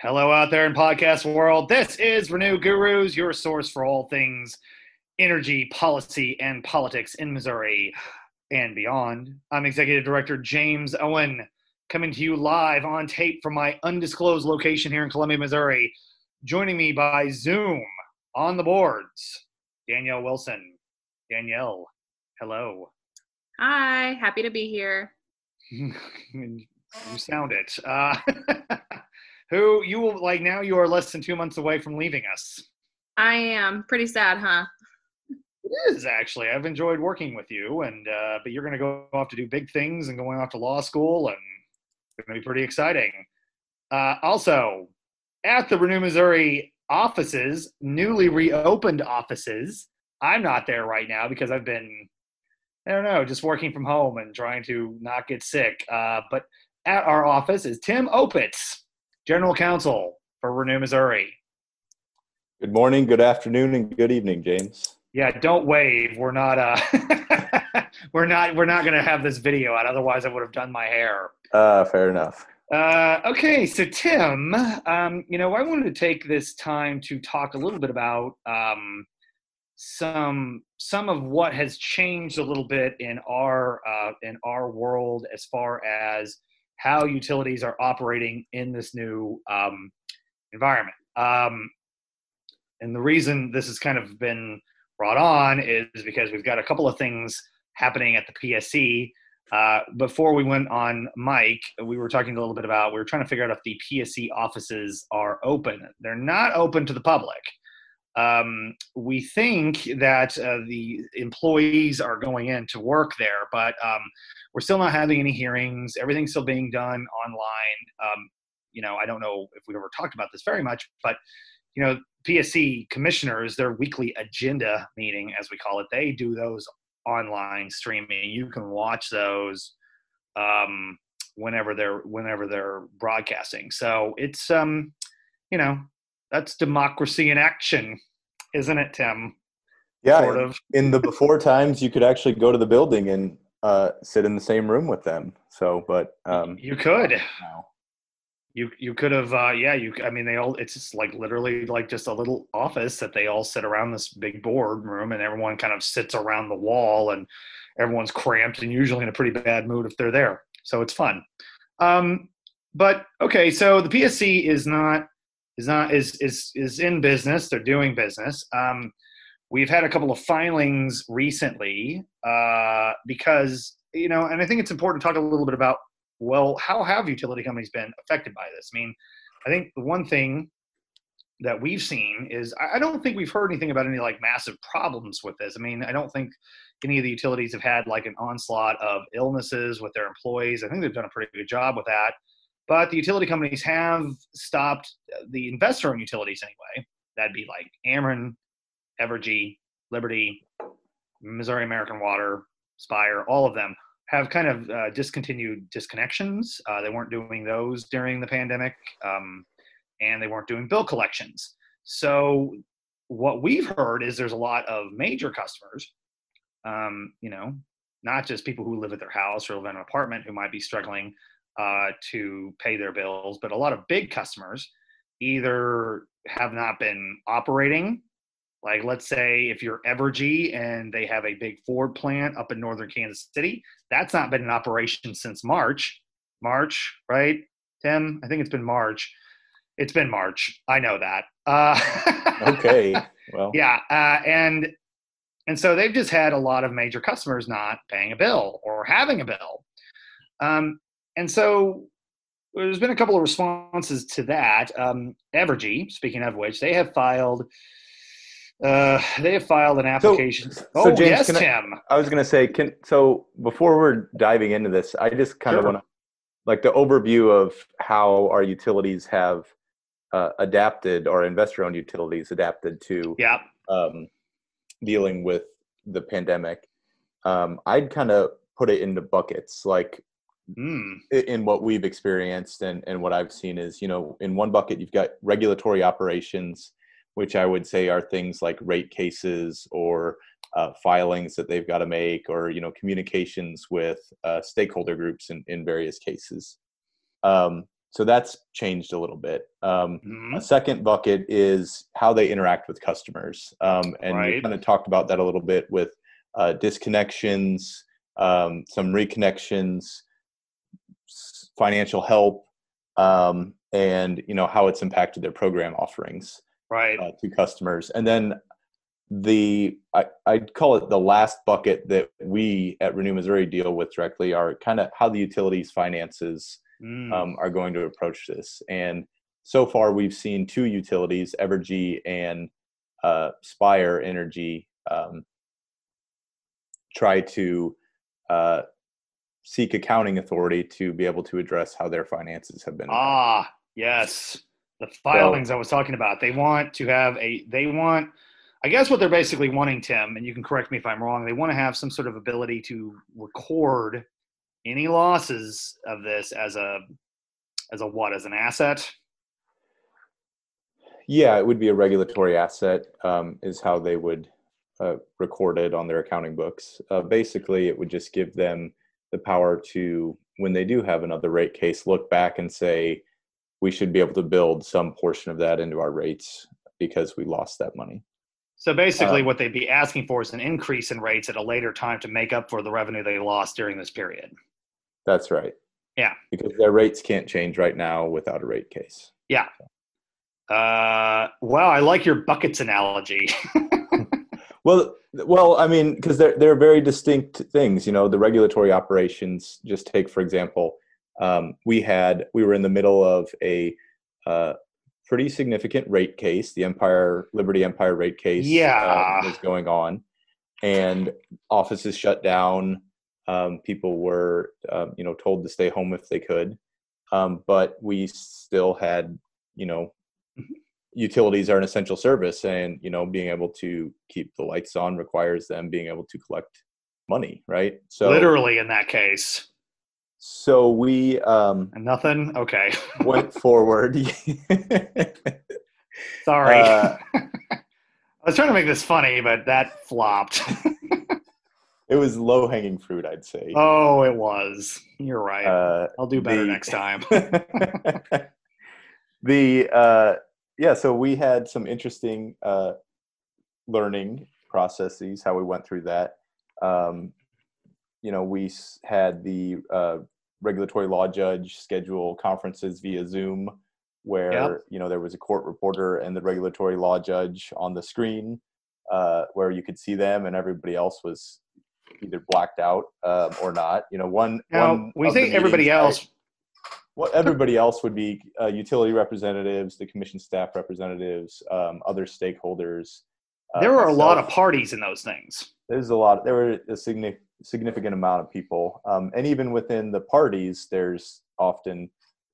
Hello, out there in podcast world. This is Renew Gurus, your source for all things energy, policy, and politics in Missouri and beyond. I'm Executive Director James Owen, coming to you live on tape from my undisclosed location here in Columbia, Missouri. Joining me by Zoom on the boards, Danielle Wilson. Danielle, hello. Hi, happy to be here. you sound it. Uh, who you will like now you are less than two months away from leaving us. I am pretty sad, huh? It is actually. I've enjoyed working with you, and uh, but you're going to go off to do big things and going off to law school, and it's going to be pretty exciting. Uh, also, at the Renew Missouri offices, newly reopened offices. I'm not there right now because I've been, I don't know, just working from home and trying to not get sick. Uh, but at our office is Tim Opitz. General Counsel for Renew Missouri. Good morning, good afternoon, and good evening, James. Yeah, don't wave. We're not uh we're not we're not gonna have this video out, otherwise I would have done my hair. Uh fair enough. Uh, okay, so Tim, um, you know, I wanted to take this time to talk a little bit about um, some some of what has changed a little bit in our uh, in our world as far as how utilities are operating in this new um, environment. Um, and the reason this has kind of been brought on is because we've got a couple of things happening at the PSC. Uh, before we went on mic, we were talking a little bit about we were trying to figure out if the PSC offices are open. They're not open to the public. Um, we think that uh, the employees are going in to work there, but um, we're still not having any hearings. Everything's still being done online. Um, you know, I don't know if we've ever talked about this very much, but you know, PSC commissioners, their weekly agenda meeting, as we call it, they do those online streaming. You can watch those um, whenever they're whenever they're broadcasting. So it's um, you know, that's democracy in action, isn't it, Tim? Yeah, sort of. in the before times, you could actually go to the building and uh, sit in the same room with them. So, but um, you could. Now. You you could have uh, yeah you I mean they all it's just like literally like just a little office that they all sit around this big board room and everyone kind of sits around the wall and everyone's cramped and usually in a pretty bad mood if they're there so it's fun. Um, but okay, so the PSC is not is not is is is in business. They're doing business. Um, We've had a couple of filings recently uh, because, you know, and I think it's important to talk a little bit about, well, how have utility companies been affected by this? I mean, I think the one thing that we've seen is I don't think we've heard anything about any like massive problems with this. I mean, I don't think any of the utilities have had like an onslaught of illnesses with their employees. I think they've done a pretty good job with that. But the utility companies have stopped the investor owned utilities anyway. That'd be like Ameren, Evergy, Liberty, Missouri American Water, Spire, all of them have kind of uh, discontinued disconnections. Uh, they weren't doing those during the pandemic, um, and they weren't doing bill collections. So what we've heard is there's a lot of major customers, um, you know, not just people who live at their house or live in an apartment who might be struggling uh, to pay their bills, but a lot of big customers either have not been operating like, let's say if you're Evergy and they have a big Ford plant up in northern Kansas City, that's not been in operation since March. March, right, Tim? I think it's been March. It's been March. I know that. Uh, okay. Well. Yeah, uh, and and so they've just had a lot of major customers not paying a bill or having a bill, um, and so there's been a couple of responses to that. Um, Evergy, speaking of which, they have filed uh, they have filed an application. So, oh, so James, yes, Tim. I, I was going to say, can so before we're diving into this, I just kind of want to like the overview of how our utilities have uh, adapted, our investor-owned utilities adapted to yeah. um, dealing with the pandemic. Um, I'd kind of put it into buckets, like mm. in what we've experienced and, and what I've seen is, you know, in one bucket you've got regulatory operations which I would say are things like rate cases or uh, filings that they've got to make, or you know communications with uh, stakeholder groups in, in various cases. Um, so that's changed a little bit. Um, Mhm. A second bucket is how they interact with customers, um, and we Right. kind of talked about that a little bit with uh, disconnections, um, some reconnections, financial help, um, and you know how it's impacted their program offerings Right. uh, to customers. And then the I, I'd call it the last bucket that we at Renew Missouri deal with directly are kind of how the utilities finances Mm. um, are going to approach this. And so far, we've seen two utilities, Evergy and uh, Spire Energy, um, try to uh, seek accounting authority to be able to address how their finances have been. Ah, yes. The filings I was talking about. They want to have a, they want, I guess what they're basically wanting, Tim, and you can correct me if I'm wrong, they want to have some sort of ability to record any losses of this as a, as a what, as an asset? Yeah, it would be a regulatory asset, um, is how they would uh, record it on their accounting books. Uh, basically, it would just give them the power to, when they do have another rate case, look back and say, we should be able to build some portion of that into our rates because we lost that money. So basically, Um, what they'd be asking for is an increase in rates at a later time to make up for the revenue they lost during this period. That's right. Yeah. Because their rates can't change right now without a rate case. Yeah. Uh, well, I like your buckets analogy. Well, well, I mean, because they're they're very distinct things. You know, the regulatory operations. Just take for example, um, we had we were in the middle of a uh, pretty significant rate case, the Empire Liberty Empire rate case. uh, Yeah. was going on, and offices shut down. Um, people were, um, you know, told to stay home if they could, um, but we still had, you know, utilities are an essential service and you know being able to keep the lights on requires them being able to collect money right so Literally, in that case. so we um nothing? Okay. went forward Sorry. Uh, I was trying to make this funny, but that flopped. it was low hanging fruit i'd say oh, it was. You're right. uh I'll do better the- next time. the uh yeah so we had some interesting uh learning processes how we went through that um you know we had the uh regulatory law judge schedule conferences via zoom where Yep. you know there was a court reporter and the regulatory law judge on the screen uh where you could see them and everybody else was either blacked out um, or not you know one now, one we think everybody else. Well, everybody else would be uh, utility representatives, the commission staff representatives, um, other stakeholders. uh, there were a lot of parties in those things. There's a lot. There were a significant significant amount of people, um, and even within the parties, there's often,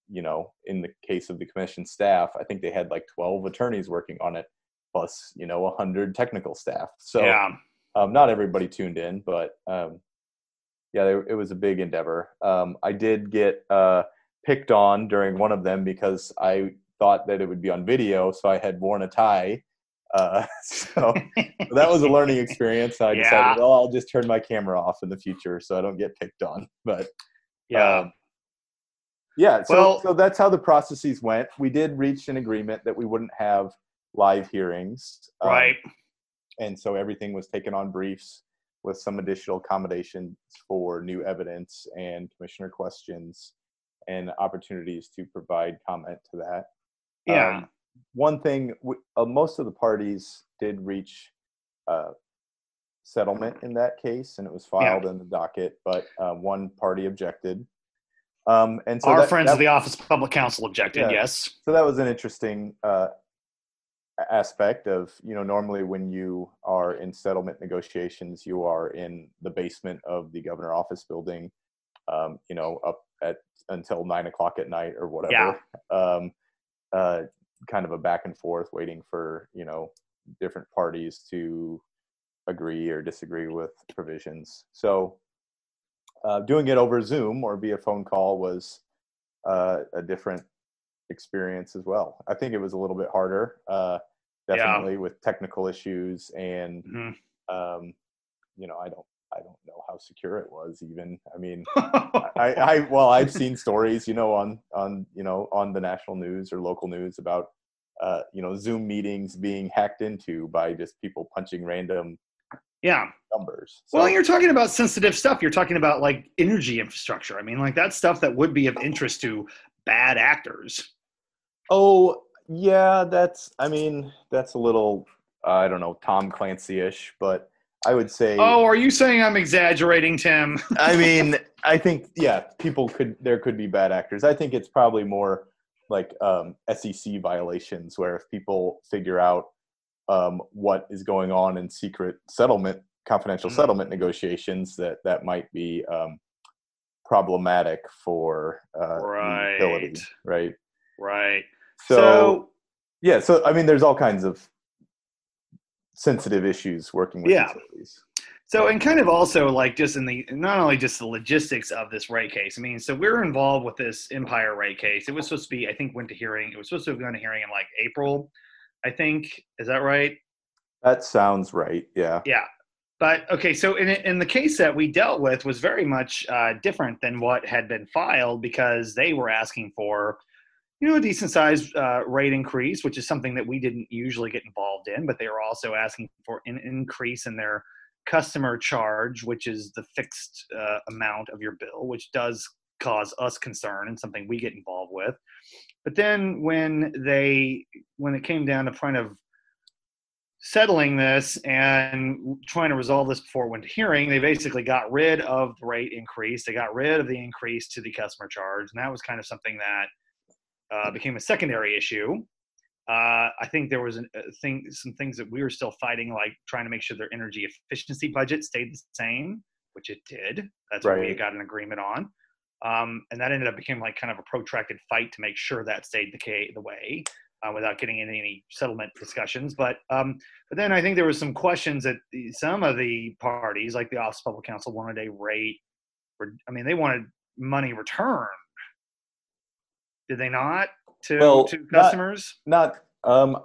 you know, in the case of the commission staff, I think they had like 12 attorneys working on it, plus you know 100 technical staff. So yeah. um, not everybody tuned in, but um, yeah, it was a big endeavor. Um, I did get uh, picked on during one of them because I thought that it would be on video, so I had worn a tie. Uh, so that was a learning experience. I Yeah. decided, well, I'll just turn my camera off in the future so I don't get picked on. But yeah. um, yeah, so Well- so that's how the processes went. We did reach an agreement that we wouldn't have live hearings. um, right. and so everything was taken on briefs with some additional accommodations for new evidence and commissioner questions and opportunities to provide comment to that. Yeah. Um, one thing, w- uh, most of the parties did reach uh, settlement in that case, and it was filed in the docket, but uh, one party objected. Um, and so Our that- friends that- of the Office of Public Counsel objected. Yeah. Yes. so that was an interesting uh, aspect of you know normally when you are in settlement negotiations you are in the basement of the governor office building um, you know up at until nine o'clock at night or whatever um, uh, kind of a back and forth waiting for you know different parties to agree or disagree with provisions so uh, doing it over zoom or via phone call was uh, a different experience as well. I think it was a little bit harder, uh, Yeah. definitely with technical issues, and Mhm. um, you know, I don't, I don't know how secure it was. Even I mean, I, I well, I've seen stories, you know, on on you know on the national news or local news about uh, you know Zoom meetings being hacked into by just people punching random yeah numbers. So, well, you're talking about sensitive stuff. You're talking about like energy infrastructure. I mean, like that stuff that would be of interest to bad actors. Oh yeah, that's. I mean, that's a little. Uh, I don't know, Tom Clancy-ish, but I would say. Oh, are you saying I'm exaggerating, Tim? I mean, I think yeah, people could. There could be bad actors. I think it's probably more like um, SEC violations, where if people figure out um, what is going on in secret settlement, confidential mm-hmm. settlement negotiations, that that might be um, problematic for uh, right. utility, right? Right. So, so, yeah, so I mean, there's all kinds of sensitive issues working with yeah. utilities. So, and kind of also like just in the not only just the logistics of this rate case. I mean, so we're involved with this Empire rate case. It was supposed to be, I think, went to hearing. It was supposed to have gone to hearing in like April. I think is that right? That sounds right. Yeah. Yeah. But okay, so in in the case that we dealt with was very much uh, different than what had been filed because they were asking for you know, a decent sized uh, rate increase, which is something that we didn't usually get involved in, but they were also asking for an increase in their customer charge, which is the fixed uh, amount of your bill, which does cause us concern and something we get involved with. But then when they, when it came down to kind of settling this and trying to resolve this before it went to hearing, they basically got rid of the rate increase. They got rid of the increase to the customer charge. And that was kind of something that uh, became a secondary issue. Uh, I think there was a thing, some things that we were still fighting, like trying to make sure their energy efficiency budget stayed the same, which it did. That's right. what we got an agreement on. Um, and that ended up becoming like kind of a protracted fight to make sure that stayed the, the way uh, without getting into any settlement discussions. But um, but then I think there was some questions that the, some of the parties, like the Office of Public Counsel, wanted a rate. I mean, they wanted money returned did they not to well, to customers? Not, not um,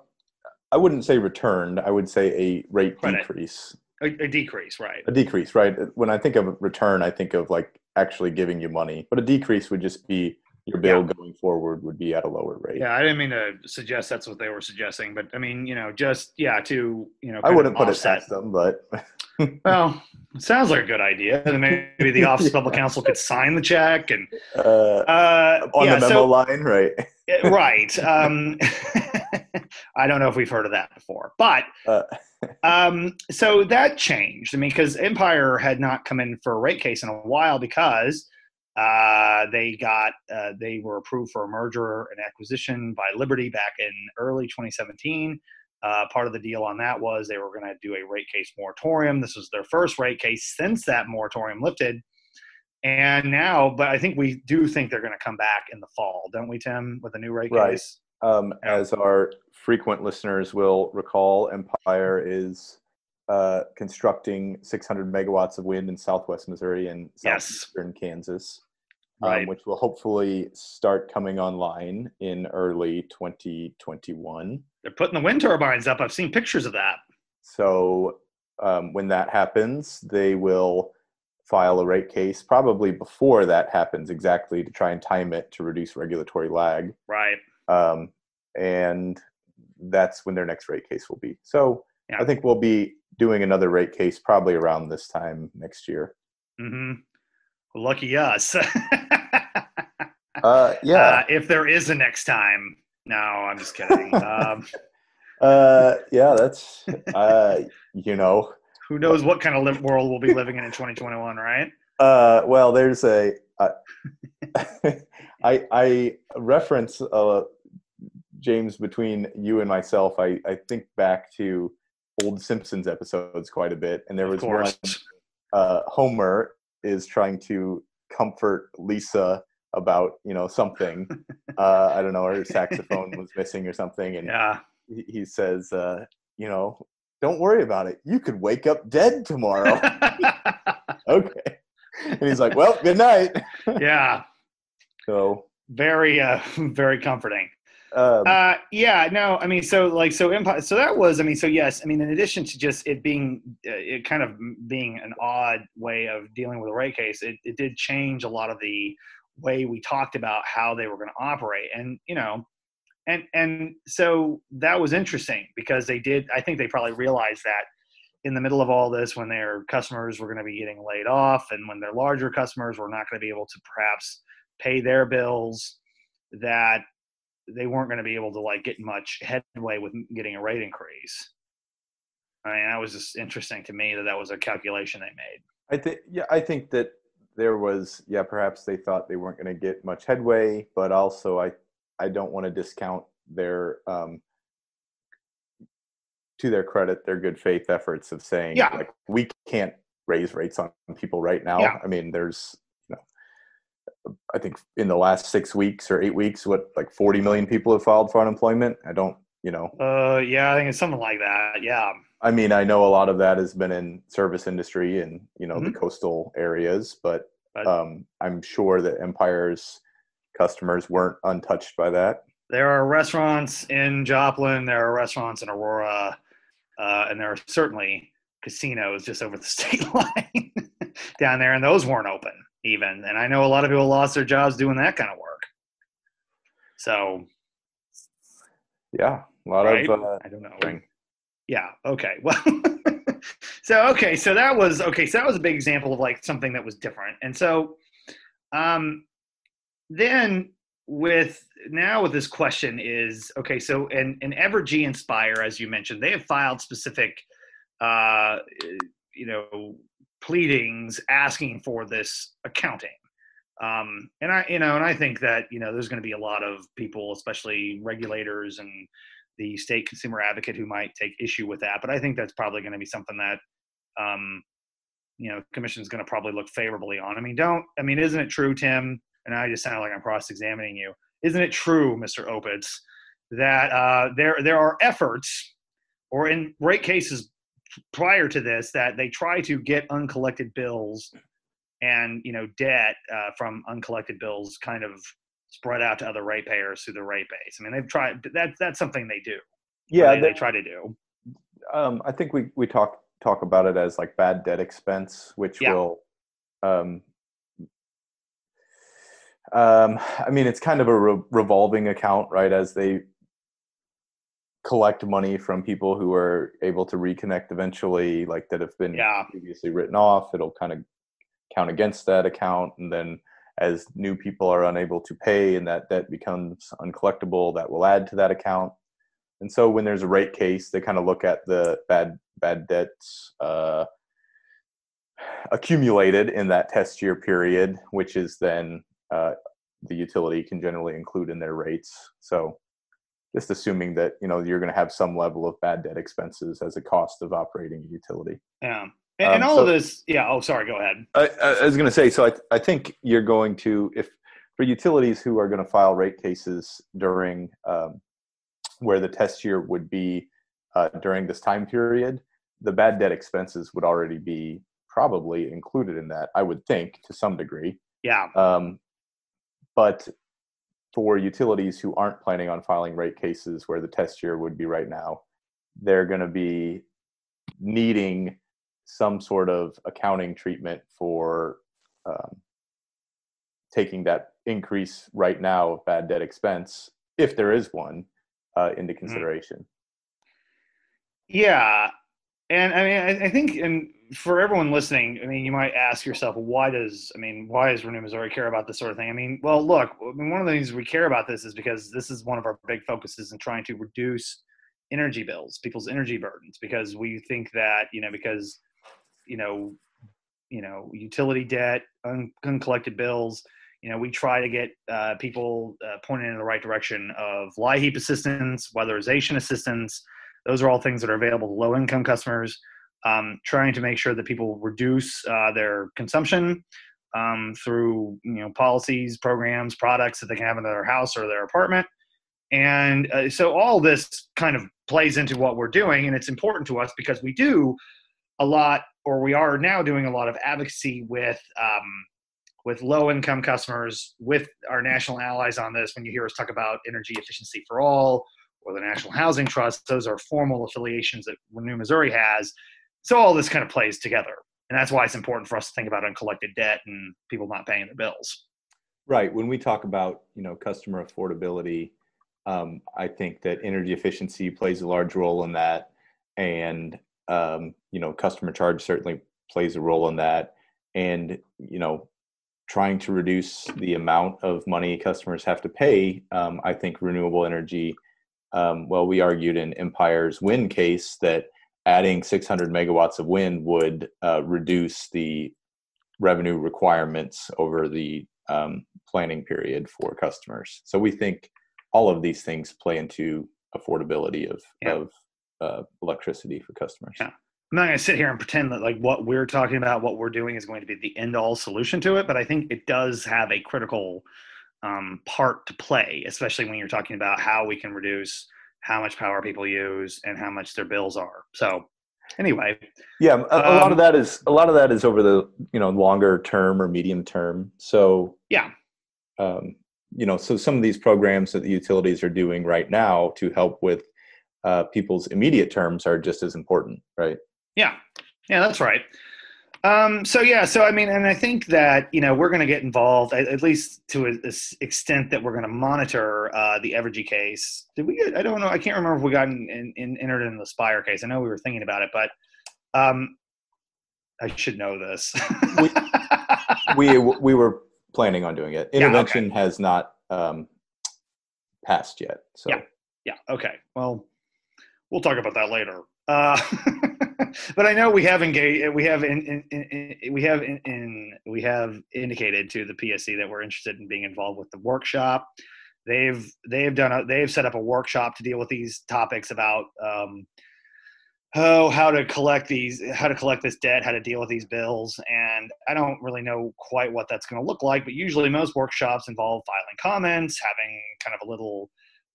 I wouldn't say returned. I would say a rate Credit. decrease. A, a, decrease, right? A decrease, right? When I think of return, I think of like actually giving you money, but a decrease would just be your bill yeah. going forward would be at a lower rate. Yeah, I didn't mean to suggest that's what they were suggesting, but I mean, you know, just yeah, to you know, I wouldn't put offset. it past them, but well, it sounds like a good idea. And maybe the Office of Public Counsel could sign the check and uh, uh, on yeah, the memo so, line, right? right. Um, I don't know if we've heard of that before, but uh. um, so that changed. I mean, because Empire had not come in for a rate case in a while because uh, they got uh, they were approved for a merger and acquisition by Liberty back in early 2017. Uh, part of the deal on that was they were going to do a rate case moratorium. This was their first rate case since that moratorium lifted. And now, but I think we do think they're going to come back in the fall, don't we, Tim, with a new rate right. case? Um, as our frequent listeners will recall, Empire is uh, constructing 600 megawatts of wind in southwest Missouri and southeastern yes. Kansas, um, which will hopefully start coming online in early 2021. They're putting the wind turbines up. I've seen pictures of that. So um, when that happens, they will file a rate case probably before that happens exactly to try and time it to reduce regulatory lag. Right. Um, and that's when their next rate case will be. So yeah. I think we'll be doing another rate case probably around this time next year. Mm-hmm. Lucky us. uh, yeah. Uh, if there is a next time. No, I'm just kidding. Um, uh, yeah, that's uh, you know. Who knows what kind of li- world we'll be living in in 2021, right? Uh, well, there's a. Uh, I I reference uh, James between you and myself. I I think back to old Simpsons episodes quite a bit, and there was one. Uh, Homer is trying to comfort Lisa about you know something. Uh, i don't know her saxophone was missing or something and yeah. he, he says uh, you know don't worry about it. You could wake up dead tomorrow. Okay. And he's like well good night. Yeah. So very uh very comforting Um, uh, yeah, no, I mean, so like, so Empire, so that was, I mean, so yes, I mean, in addition to just it being, uh, it kind of being an odd way of dealing with a rate case, it, it did change a lot of the way we talked about how they were going to operate, and you know, and and so that was interesting because they did, I think they probably realized that in the middle of all this, when their customers were going to be getting laid off, and when their larger customers were not going to be able to perhaps pay their bills, that they weren't going to be able to like get much headway with getting a rate increase. I mean, that was just interesting to me that that was a calculation they made. I think, yeah, I think that there was, yeah, perhaps they thought they weren't going to get much headway, but also I, I don't want to discount their, um, to their credit, their good faith efforts of saying, yeah. like, we can't raise rates on people right now. Yeah. I mean, there's I think in the last six weeks or eight weeks, what like 40 million people have filed for unemployment. I don't, you know. Uh, yeah, I think it's something like that. Yeah. I mean, I know a lot of that has been in service industry and you know mm-hmm. the coastal areas, but um, I'm sure that Empire's customers weren't untouched by that. There are restaurants in Joplin. There are restaurants in Aurora, uh, and there are certainly casinos just over the state line down there, and those weren't open even. And I know a lot of people lost their jobs doing that kind of work. So, yeah, a lot right? of uh, I don't know. Thing. Yeah. Okay. Well. so okay. So that was okay. So that was a big example of like something that was different. And so, um, then with now with this question is okay. So and and Evergy and Spire, as you mentioned, they have filed specific, uh, you know, pleadings asking for this accounting. Um, and I, you know, and I think that you know there's going to be a lot of people, especially regulators and the state consumer advocate, who might take issue with that. But I think that's probably going to be something that, um, you know, commission is going to probably look favorably on. I mean, don't. I mean, isn't it true, Tim? And I just sound like I'm cross-examining you. Isn't it true, Mr. Opitz, that uh, there there are efforts, or in rate cases prior to this that they try to get uncollected bills and you know debt uh, from uncollected bills kind of spread out to other ratepayers through the rate base. I mean, they've tried that. That's something they do. Yeah, they, they, try to do. Um, I think we we talk talk about it as like bad debt expense, which yeah. will. Um, um, I mean, it's kind of a re- revolving account, right? As they collect money from people who are able to reconnect eventually, like that have been yeah. previously written off. It'll kind of count against that account. And then as new people are unable to pay and that debt becomes uncollectible, that will add to that account. And so when there's a rate case, they kind of look at the bad bad debts uh, accumulated in that test year period, which is then uh, the utility can generally include in their rates. So just assuming that you know you're going to have some level of bad debt expenses as a cost of operating a utility. Yeah. And, and um, all so, of this, yeah. Oh, sorry. Go ahead. I, I was going to say, so I, I think you're going to, if for utilities who are going to file rate cases during um, where the test year would be uh, during this time period, the bad debt expenses would already be probably included in that. I would think to some degree. Yeah. Um, but for utilities who aren't planning on filing rate cases where the test year would be right now, they're going to be needing some sort of accounting treatment for um, taking that increase right now of bad debt expense, if there is one, uh, into mm-hmm. consideration. Yeah, and I mean, I, I think, and for everyone listening, I mean, you might ask yourself, why does, I mean, why does Renew Missouri care about this sort of thing? I mean, well, look, I mean, one of the things we care about this is because this is one of our big focuses in trying to reduce energy bills, people's energy burdens, because we think that, you know, because, you know, you know, utility debt, un- uncollected bills, you know, we try to get uh, people uh, pointed in the right direction of LIHEAP assistance, weatherization assistance. Those are all things that are available to low income customers um, trying to make sure that people reduce uh, their consumption um, through you know policies, programs, products that they can have in their house or their apartment. And uh, so all this kind of plays into what we're doing, and it's important to us because we do a lot, or we are now doing a lot of advocacy with um, with low income customers, with our national allies on this, when you hear us talk about energy efficiency for all or the National Housing Trust, those are formal affiliations that Renew Missouri has. So all this kind of plays together. And that's why it's important for us to think about uncollected debt and people not paying their bills. Right. When we talk about, you know, customer affordability, um, I think that energy efficiency plays a large role in that. And, um, you know, customer charge certainly plays a role in that. And, you know, trying to reduce the amount of money customers have to pay, um, I think renewable energy, um, well, we argued in Empire's wind case that adding 600 megawatts of wind would uh, reduce the revenue requirements over the um, planning period for customers. So we think all of these things play into affordability of, yeah. of uh, electricity for customers. Yeah. I'm not going to sit here and pretend that like what we're talking about, what we're doing is going to be the end all solution to it, but I think it does have a critical um, part to play, especially when you're talking about how we can reduce how much power people use and how much their bills are. So anyway, yeah, a, a um, lot of um, that is a lot of that is over the you know longer term or medium term. So yeah, um, you know, so some of these programs that the utilities are doing right now to help with uh, people's immediate terms are just as important, right? Yeah, yeah, that's right. Um, so yeah, so I mean, and I think that you know we're going to get involved at, at least to a, a, extent that we're going to monitor uh, the Evergy case. Did we? Get, I don't know. I can't remember if we got in, in, in, entered in the Spire case. I know we were thinking about it, but um, I should know this. we, we we were planning on doing it. Intervention yeah, okay. has not um, passed yet. So yeah, yeah, okay. Well, we'll talk about that later. Uh, but I know we have engaged. We have in, in, in we have in, we have indicated to the PSC that we're interested in being involved with the workshop. They've they've done a, they've set up a workshop to deal with these topics about um, oh how to collect these how to collect this debt how to deal with these bills and i don't really know quite what that's going to look like but usually most workshops involve filing comments having kind of a little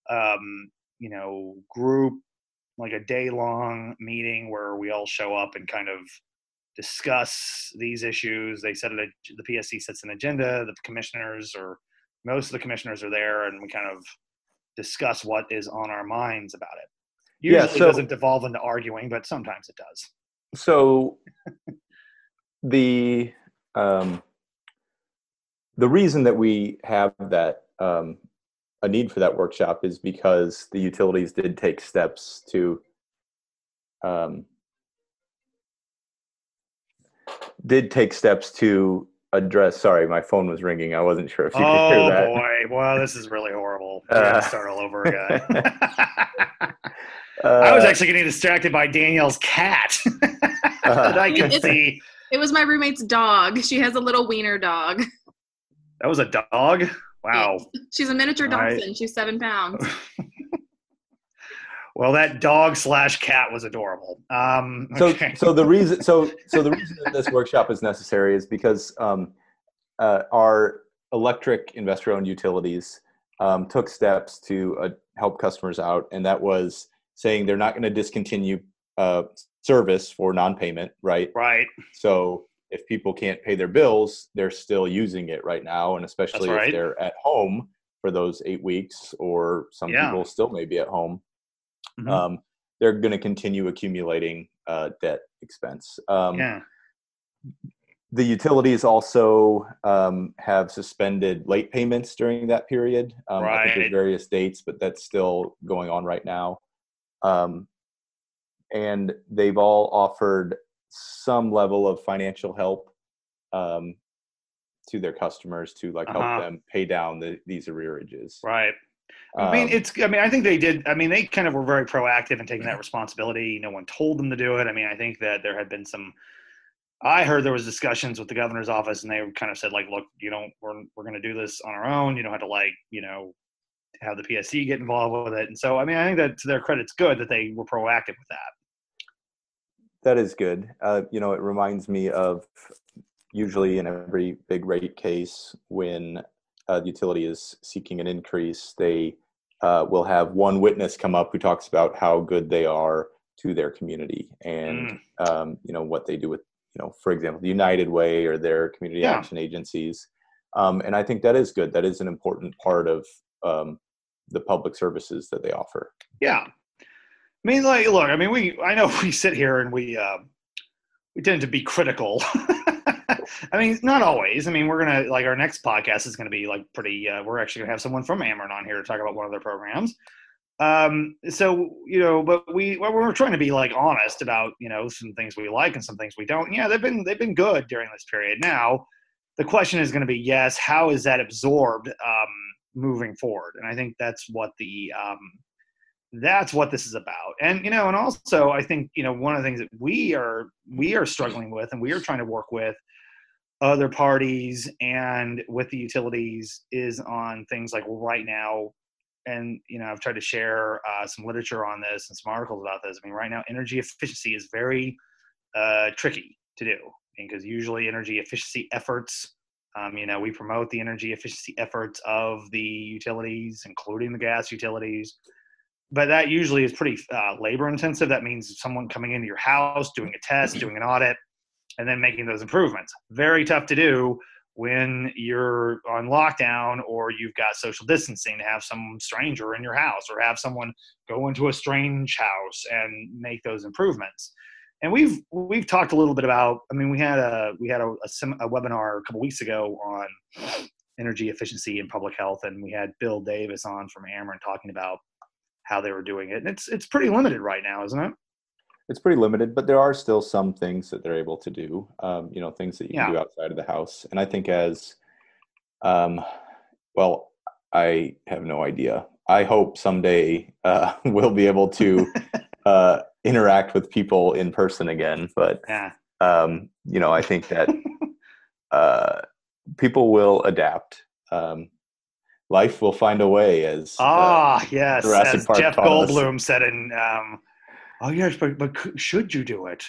um, you know group like a day long meeting where we all show up and kind of discuss these issues. They set it, the PSC sets an agenda, the commissioners or most of the commissioners are there and we kind of discuss what is on our minds about it. Usually yeah, so, it doesn't devolve into arguing, but sometimes it does. So the um, the reason that we have that um, a need for that workshop is because the utilities did take steps to um, did take steps to address sorry my phone was ringing. I wasn't sure if you oh, could hear that. oh boy. Well this is really horrible. Uh, start all over again. Uh, i was actually getting distracted by danielle's cat uh, that i can see. it was my roommate's dog. She has a little wiener dog. That was a dog Wow. She's a miniature dachshund. Right. She's seven pounds. well, that dog slash cat was adorable. Um, okay. So, so the reason, so, so the reason that this workshop is necessary is because um, uh, our electric investor-owned utilities um, took steps to uh, help customers out, and that was saying they're not going to discontinue uh, service for non-payment, right? Right. So if people can't pay their bills, they're still using it right now, and especially right. if they're at home for those eight weeks, or some yeah. people still may be at home, mm-hmm. um, they're going to continue accumulating uh, debt expense. Um, yeah. The utilities also um, have suspended late payments during that period. Um, right. I think there's various dates, but that's still going on right now. Um, and they've all offered some level of financial help um, to their customers to like help uh-huh. them pay down the, these arrearages. Right. I mean, um, it's. I mean, I think they did. I mean, they kind of were very proactive in taking that responsibility. No one told them to do it. I mean, I think that there had been some. I heard there was discussions with the governor's office, and they kind of said, like, look, you know, we're we're going to do this on our own. You don't have to like, you know, have the PSC get involved with it. And so, I mean, I think that to their credit, it's good that they were proactive with that. That is good. Uh, you know, it reminds me of usually in every big rate case when uh, the utility is seeking an increase, they uh, will have one witness come up who talks about how good they are to their community and mm. um, you know what they do with you know for example the United Way or their community yeah. action agencies. um, and I think that is good. That is an important part of um, the public services that they offer. Yeah, I mean, like, look, I mean, we I know we sit here and we uh, we tend to be critical. I mean, not always. I mean, we're gonna like our next podcast is gonna be like pretty. Uh, we're actually gonna have someone from Ameren on here to talk about one of their programs. Um, so you know, but we well, we're trying to be like honest about you know some things we like and some things we don't. Yeah, they've been they've been good during this period. Now, the question is going to be yes, how is that absorbed um, moving forward? And I think that's what the um, that's what this is about. And you know, and also I think you know one of the things that we are we are struggling with and we are trying to work with other parties and with the utilities is on things like right now and you know i've tried to share uh, some literature on this and some articles about this. I mean right now energy efficiency is very uh, tricky to do. Because usually energy efficiency efforts um, you know we promote the energy efficiency efforts of the utilities including the gas utilities but that usually is pretty uh, labor intensive. That means someone coming into your house doing a test doing an audit and then making those improvements. Very tough to do when you're on lockdown or you've got social distancing to have some stranger in your house or have someone go into a strange house and make those improvements. And we've we've talked a little bit about i mean we had a we had a, a, a webinar a couple weeks ago on energy efficiency and public health and we had bill davis on from ameren talking about how they were doing it and it's it's pretty limited right now isn't it it's pretty limited, but there are still some things that they're able to do. Um, you know, things that you yeah. can do outside of the house. And I think as, um, well, I have no idea. I hope someday uh, we'll be able to uh, interact with people in person again. But yeah. um, you know, I think that uh, people will adapt. Um, life will find a way, as uh, ah yes, Jurassic as Park Jeff Goldblum us. said in um, oh yes, but but should you do it?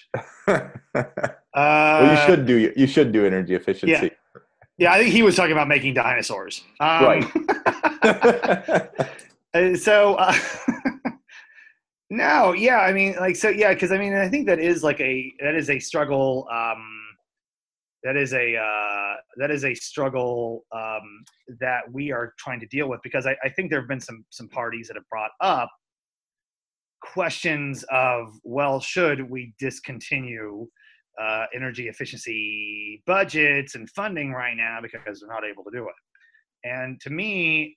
uh, well, you should do you should do energy efficiency. Yeah. yeah, I think he was talking about making dinosaurs. Um, right. so. Uh, no, yeah, I mean, like, so, yeah, because I mean, I think that is like a that is a struggle. Um, that is a uh, that is a struggle um, that we are trying to deal with because I, I think there have been some some parties that have brought up questions of well should we discontinue uh, energy efficiency budgets and funding right now because they're not able to do it? And to me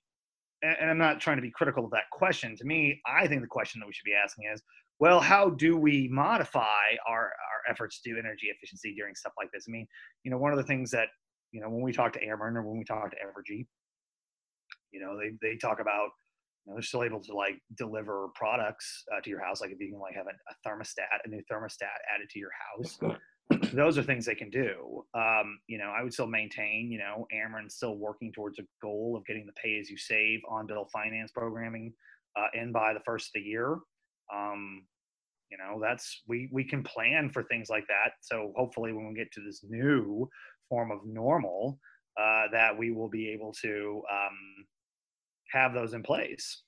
and i'm not trying to be critical of that question. To me i think the question that we should be asking is well how do we modify our, our efforts to do energy efficiency during stuff like this i mean you know one of the things that you know when we talk to ameren or when we talk to evergy you know they, they talk about know, they're still able to like deliver products uh, to your house. Like if you can like have a, a, thermostat, a new thermostat added to your house, those are things they can do. Um, you know, I would still maintain, you know, Ameren's still working towards a goal of getting the pay as you save on bill finance programming uh, in by the first of the year. Um, you know, that's we we can plan for things like that. So hopefully, when we get to this new form of normal, uh, that we will be able to um, have those in place.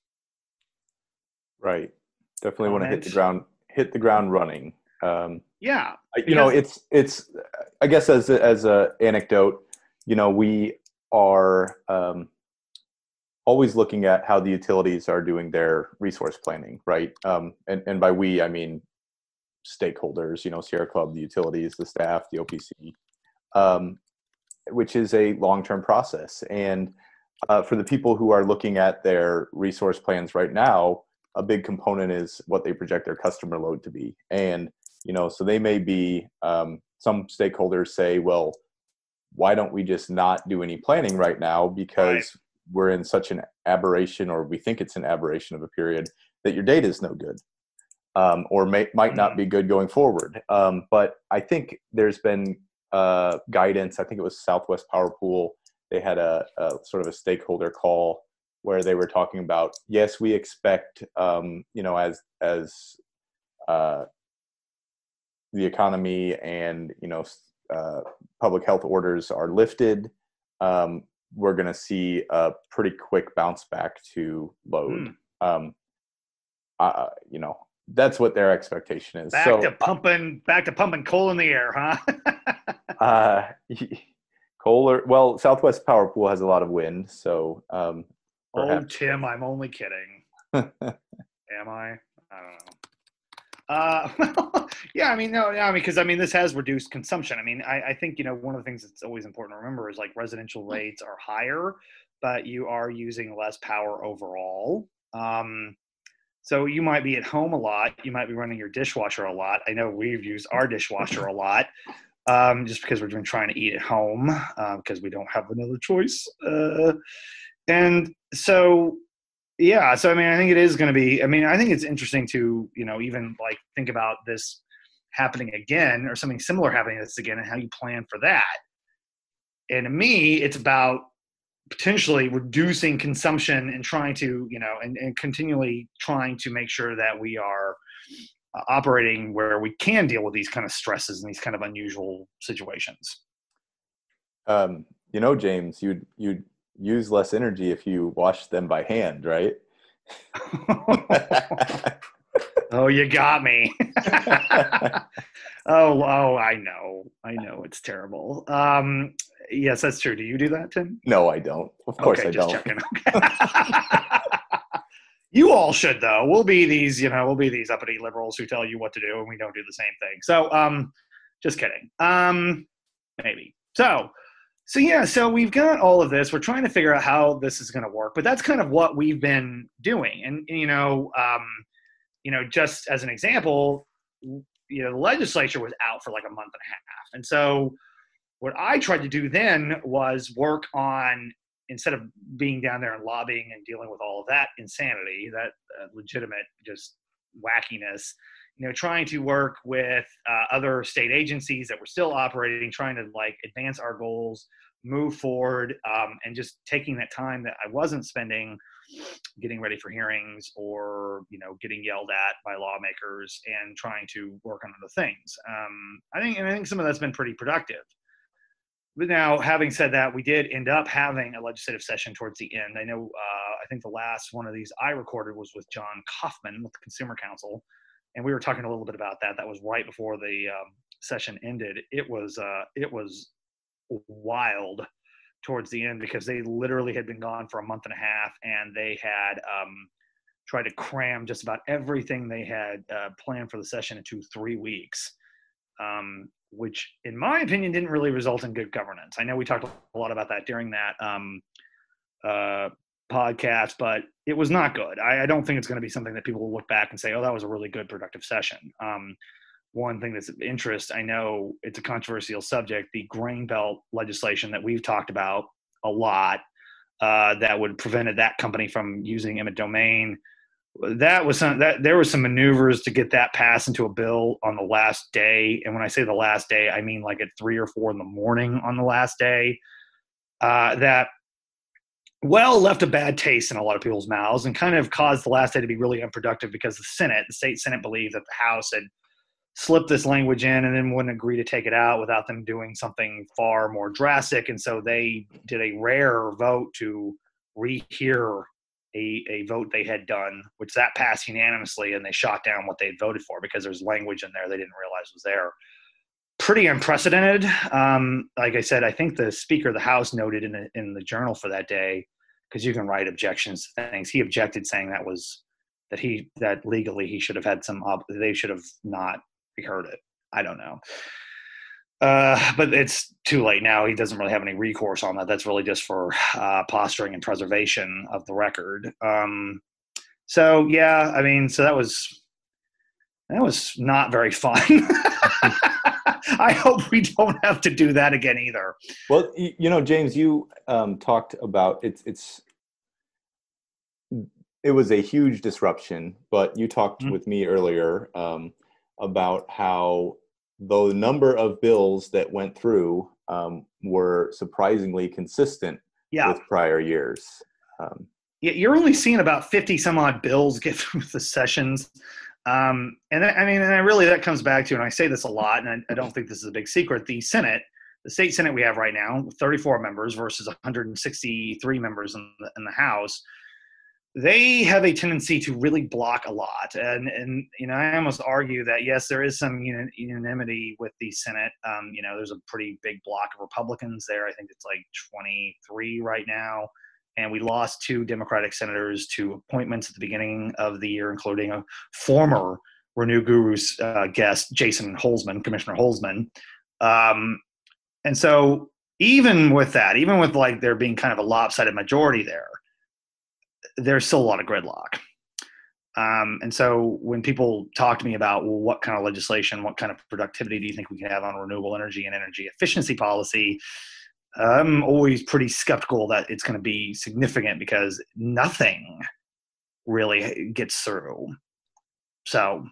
Right. Definitely want to hit the ground hit the ground running. Um, yeah. You know, it's it's I guess as a, as a anecdote, you know, we are um, always looking at how the utilities are doing their resource planning, right? Um, and and by we I mean stakeholders, you know, Sierra Club, the utilities, the staff, the OPC, um, which is a long term process. And uh, for the people who are looking at their resource plans right now, a big component is what they project their customer load to be. And, you know, so they may be, um, some stakeholders say, well, why don't we just not do any planning right now because. We're in such an aberration or we think it's an aberration of a period that your data is no good um, or may, might not mm-hmm. be good going forward. Um, but I think there's been uh, guidance. I think it was Southwest Power Pool they had a, a sort of a stakeholder call where they were talking about yes we expect um, you know as as uh, the economy and you know uh, public health orders are lifted um, we're going to see a pretty quick bounce back to load mm. um, uh, you know that's what their expectation is back so, to pumping back to pumping coal in the air huh uh, Kohler. Well, Southwest Power Pool has a lot of wind, so. Um, oh, Tim, I'm only kidding. Am I? I don't know. Uh, yeah, I mean, no, yeah, I mean, because I mean, this has reduced consumption. I mean, I, I, think you know one of the things that's always important to remember is like residential rates are higher, but you are using less power overall. Um, so you might be at home a lot. You might be running your dishwasher a lot. I know we've used our dishwasher a lot, um, just because we're been trying to eat at home because uh, we don't have another choice. Uh, and so yeah so i mean i think it is going to be i mean i think it's interesting to you know even like think about this happening again or something similar happening this again and how you plan for that. And to me it's about potentially reducing consumption and trying to you know and, and continually trying to make sure that we are uh, operating where we can deal with these kind of stresses and these kind of unusual situations. Um, you know james you'd you'd use less energy if you wash them by hand, right? oh, you got me. oh, oh, I know. I know it's terrible. Um, yes, that's true. Do you do that, Tim? No, I don't. Of course okay, I just don't. Checking. you all should though. We'll be these, you know, we'll be these uppity liberals who tell you what to do and we don't do the same thing. So, um, just kidding. Um, maybe. So, so yeah, so we've got all of this. We're trying to figure out how this is going to work, but that's kind of what we've been doing. And you know, um, you know, just as an example, you know, the legislature was out for like a month and a half, and so what I tried to do then was work on instead of being down there and lobbying and dealing with all of that insanity, that uh, legitimate just wackiness you know, trying to work with uh, other state agencies that were still operating, trying to like advance our goals, move forward, um, and just taking that time that I wasn't spending getting ready for hearings or you know getting yelled at by lawmakers and trying to work on other things. Um, I think, and I think some of that's been pretty productive. But now, having said that, we did end up having a legislative session towards the end. I know, uh, I think the last one of these I recorded was with John Coffman with the Consumer Council and we were talking a little bit about that. That was right before the um, session ended. It was uh, it was wild towards the end because they literally had been gone for a month and a half, and they had um, tried to cram just about everything they had uh, planned for the session into three weeks. Um, which, in my opinion, didn't really result in good governance. I know we talked a lot about that during that um, uh, podcast, but it was not good. I, I don't think it's going to be something that people will look back and say, "Oh, that was a really good, productive session." Um, one thing that's of interest, I know it's a controversial subject, the grain belt legislation that we've talked about a lot, uh, that would prevented that company from using eminent domain. That was some that there was some maneuvers to get that passed into a bill on the last day, and when I say the last day, I mean like at three or four in the morning on the last day. Uh, that well left a bad taste in a lot of people's mouths and kind of caused the last day to be really unproductive because the Senate, the state Senate, believed that the House had slipped this language in and then wouldn't agree to take it out without them doing something far more drastic. And so they did a rare vote to rehear a, a vote they had done, which that passed unanimously, and they shot down what they had voted for because there's language in there they didn't realize was there. Pretty unprecedented. Um, like I said, I think the Speaker of the House noted in, the in the journal for that day because you can write objections to things. He objected, saying that was that he that legally he should have had some. they should have not heard it. I don't know. Uh, but it's too late now. He doesn't really have any recourse on that. That's really just for uh, posturing and preservation of the record. Um, so yeah, I mean, so that was that was not very fun. I hope we don't have to do that again either. Well, you know, James, you um, talked about it's it's it was a huge disruption, but you talked mm-hmm. with me earlier um, about how the number of bills that went through um, were surprisingly consistent yeah. with prior years. Um, yeah, you're only seeing about 50 some odd bills get through the sessions. Um, and I mean, and I really that comes back to, and I say this a lot, and I, I, don't think this is a big secret. The Senate, the state Senate we have right now, 34 members versus 163 members in the, in the House. they have a tendency to really block a lot, and and you know I almost argue that yes, there is some unanimity with the Senate. Um, you know, there's a pretty big block of Republicans there. I think it's like 23 right now, and we lost two Democratic senators to appointments at the beginning of the year, including a former Renew Guru's uh, guest, Jason Holsman, Commissioner Holsman. Um, and so even with that, even with like there being kind of a lopsided majority there, there's still a lot of gridlock. Um, and so when people talk to me about well, what kind of legislation, what kind of productivity do you think we can have on renewable energy and energy efficiency policy, I'm always pretty skeptical that it's going to be significant because nothing really gets through. So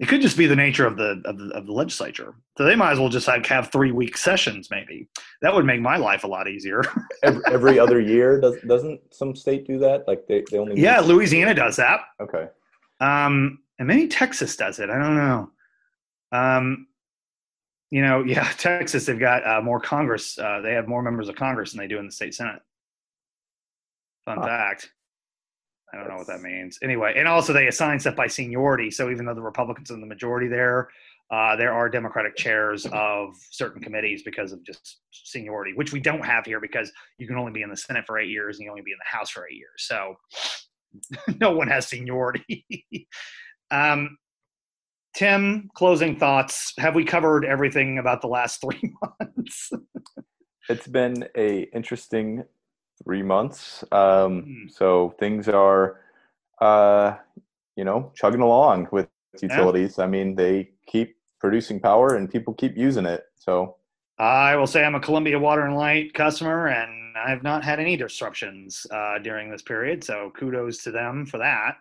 it could just be the nature of the of the, of the legislature. So they might as well just like have three week sessions. Maybe that would make my life a lot easier. every, every, other year, does doesn't some state do that? Like they, they only yeah, Louisiana does that. Okay. Um, and maybe Texas does it. I don't know. Um, you know, yeah, Texas they've got uh, more Congress. Uh, they have more members of Congress than they do in the state Senate. Fun huh. fact. I don't know what that means. Anyway, and also they assign stuff by seniority. So even though the Republicans are in the majority there, uh, there are Democratic chairs of certain committees because of just seniority, which we don't have here because you can only be in the Senate for eight years and you only be in the House for eight years. So no one has seniority. um, Tim, closing thoughts. Have we covered everything about the last three months? it's been a interesting three months. Um, mm. So things are, uh, you know, chugging along with utilities. Yeah. I mean, they keep producing power and people keep using it. So I will say I'm a Columbia Water and Light customer, and I've not had any disruptions uh, during this period. So kudos to them for that.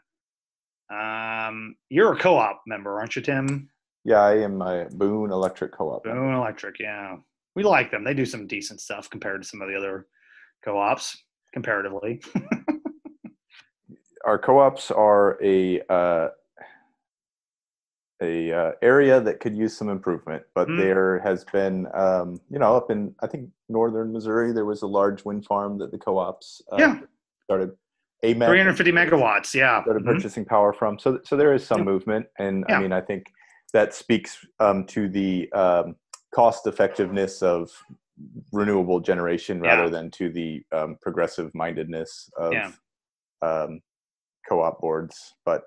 Um, you're a co-op member, aren't you, Tim? Yeah, I am a Boone Electric Co-op. Boone member. Electric, yeah, we like them. They do some decent stuff compared to some of the other co-ops comparatively. Our co-ops are a uh, a uh, area that could use some improvement, but mm. there has been, um, you know, up in I think northern Missouri, there was a large wind farm that the co-ops uh, yeah. started. A 350 megawatts, yeah. Started mm-hmm. purchasing power from. So, so there is some movement, and yeah. I mean, I think that speaks um, to the um, cost effectiveness of renewable generation rather yeah. than to the um, progressive mindedness of yeah. um, co-op boards but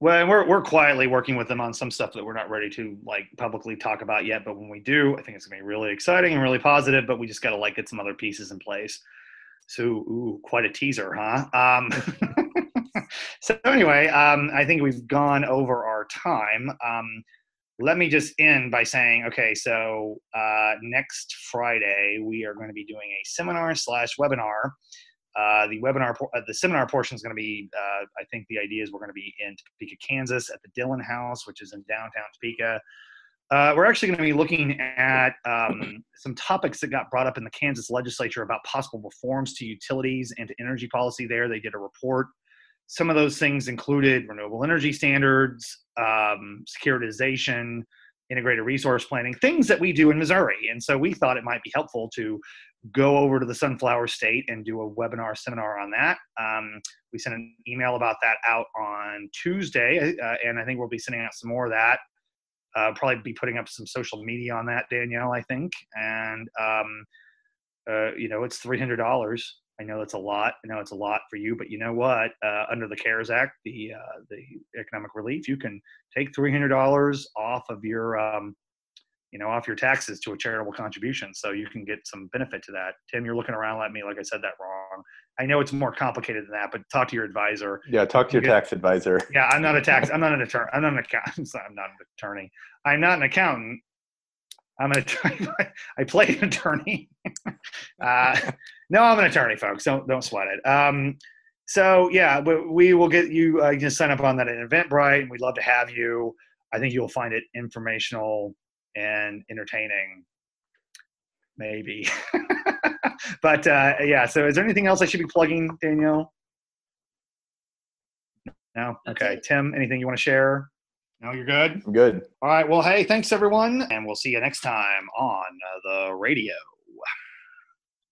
well we're, we're quietly working with them on some stuff that we're not ready to like publicly talk about yet but when we do i think it's going to be really exciting and really positive but we just got to like get some other pieces in place so ooh, quite a teaser huh um, so anyway um, i think we've gone over our time um, let me just end by saying, okay, so uh, next Friday we are going to be doing a seminar slash webinar. Uh, the webinar, uh, the seminar portion is going to be, uh, I think the idea is we're going to be in Topeka, Kansas at the Dillon House, which is in downtown Topeka. Uh, we're actually going to be looking at um, some topics that got brought up in the Kansas legislature about possible reforms to utilities and to energy policy there. They did a report some of those things included renewable energy standards, um, securitization, integrated resource planning, things that we do in Missouri. And so we thought it might be helpful to go over to the Sunflower State and do a webinar seminar on that. Um, we sent an email about that out on Tuesday, uh, and I think we'll be sending out some more of that. Uh, probably be putting up some social media on that, Danielle, I think. And, um, uh, you know, it's $300 I know it's a lot. I know it's a lot for you, but you know what? Uh, under the CARES Act, the uh, the economic relief, you can take three hundred dollars off of your, um, you know, off your taxes to a charitable contribution, so you can get some benefit to that. Tim, you're looking around at me like I said that wrong. I know it's more complicated than that, but talk to your advisor. Yeah, talk to your get, tax advisor. Yeah, I'm not a tax. I'm not an attorney. I'm not an accountant. I'm not an attorney. I'm not an accountant. I'm an attorney. I play an attorney. uh, no, I'm an attorney, folks. Don't don't sweat it. Um, so yeah, we, we will get you. Uh, you can sign up on that at Eventbrite, and we'd love to have you. I think you'll find it informational and entertaining. Maybe. but uh, yeah. So, is there anything else I should be plugging, Danielle? No. Okay, Tim. Anything you want to share? No, you're good? I'm good. All right. Well, hey, thanks everyone. And we'll see you next time on uh, the radio.